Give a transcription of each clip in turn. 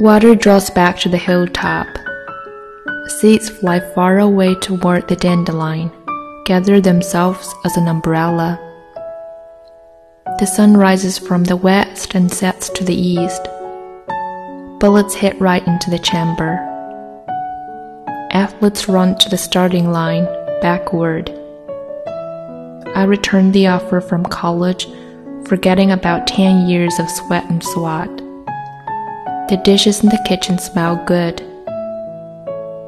Water draws back to the hilltop. Seeds fly far away toward the dandelion, gather themselves as an umbrella. The sun rises from the west and sets to the east. Bullets hit right into the chamber. Athletes run to the starting line, backward. I return the offer from college, forgetting about 10 years of sweat and swat. The dishes in the kitchen smell good.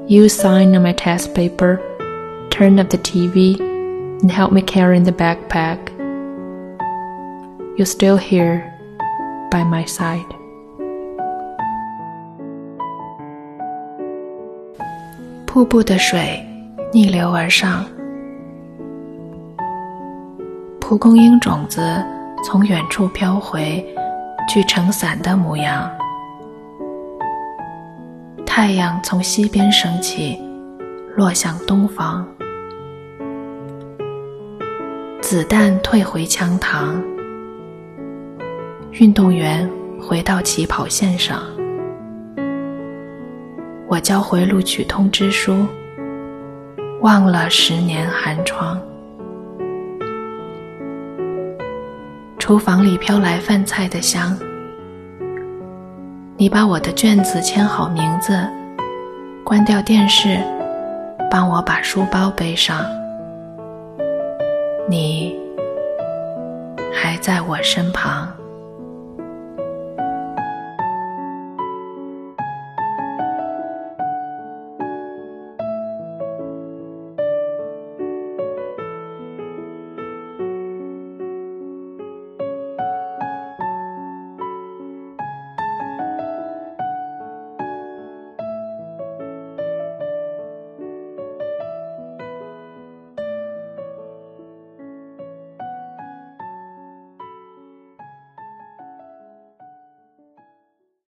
You sign on my test paper, turn up the TV, and help me carry in the backpack. You're still here by my side. 瀑布的水逆流而上，蒲公英种子从远处飘回，聚成伞的模样。 太阳从西边升起，落向东方。子弹退回枪膛，运动员回到起跑线上。我交回录取通知书，忘了十年寒窗。厨房里飘来饭菜的香，你把我的卷子签好名字，关掉电视，帮我把书包背上。你还在我身旁。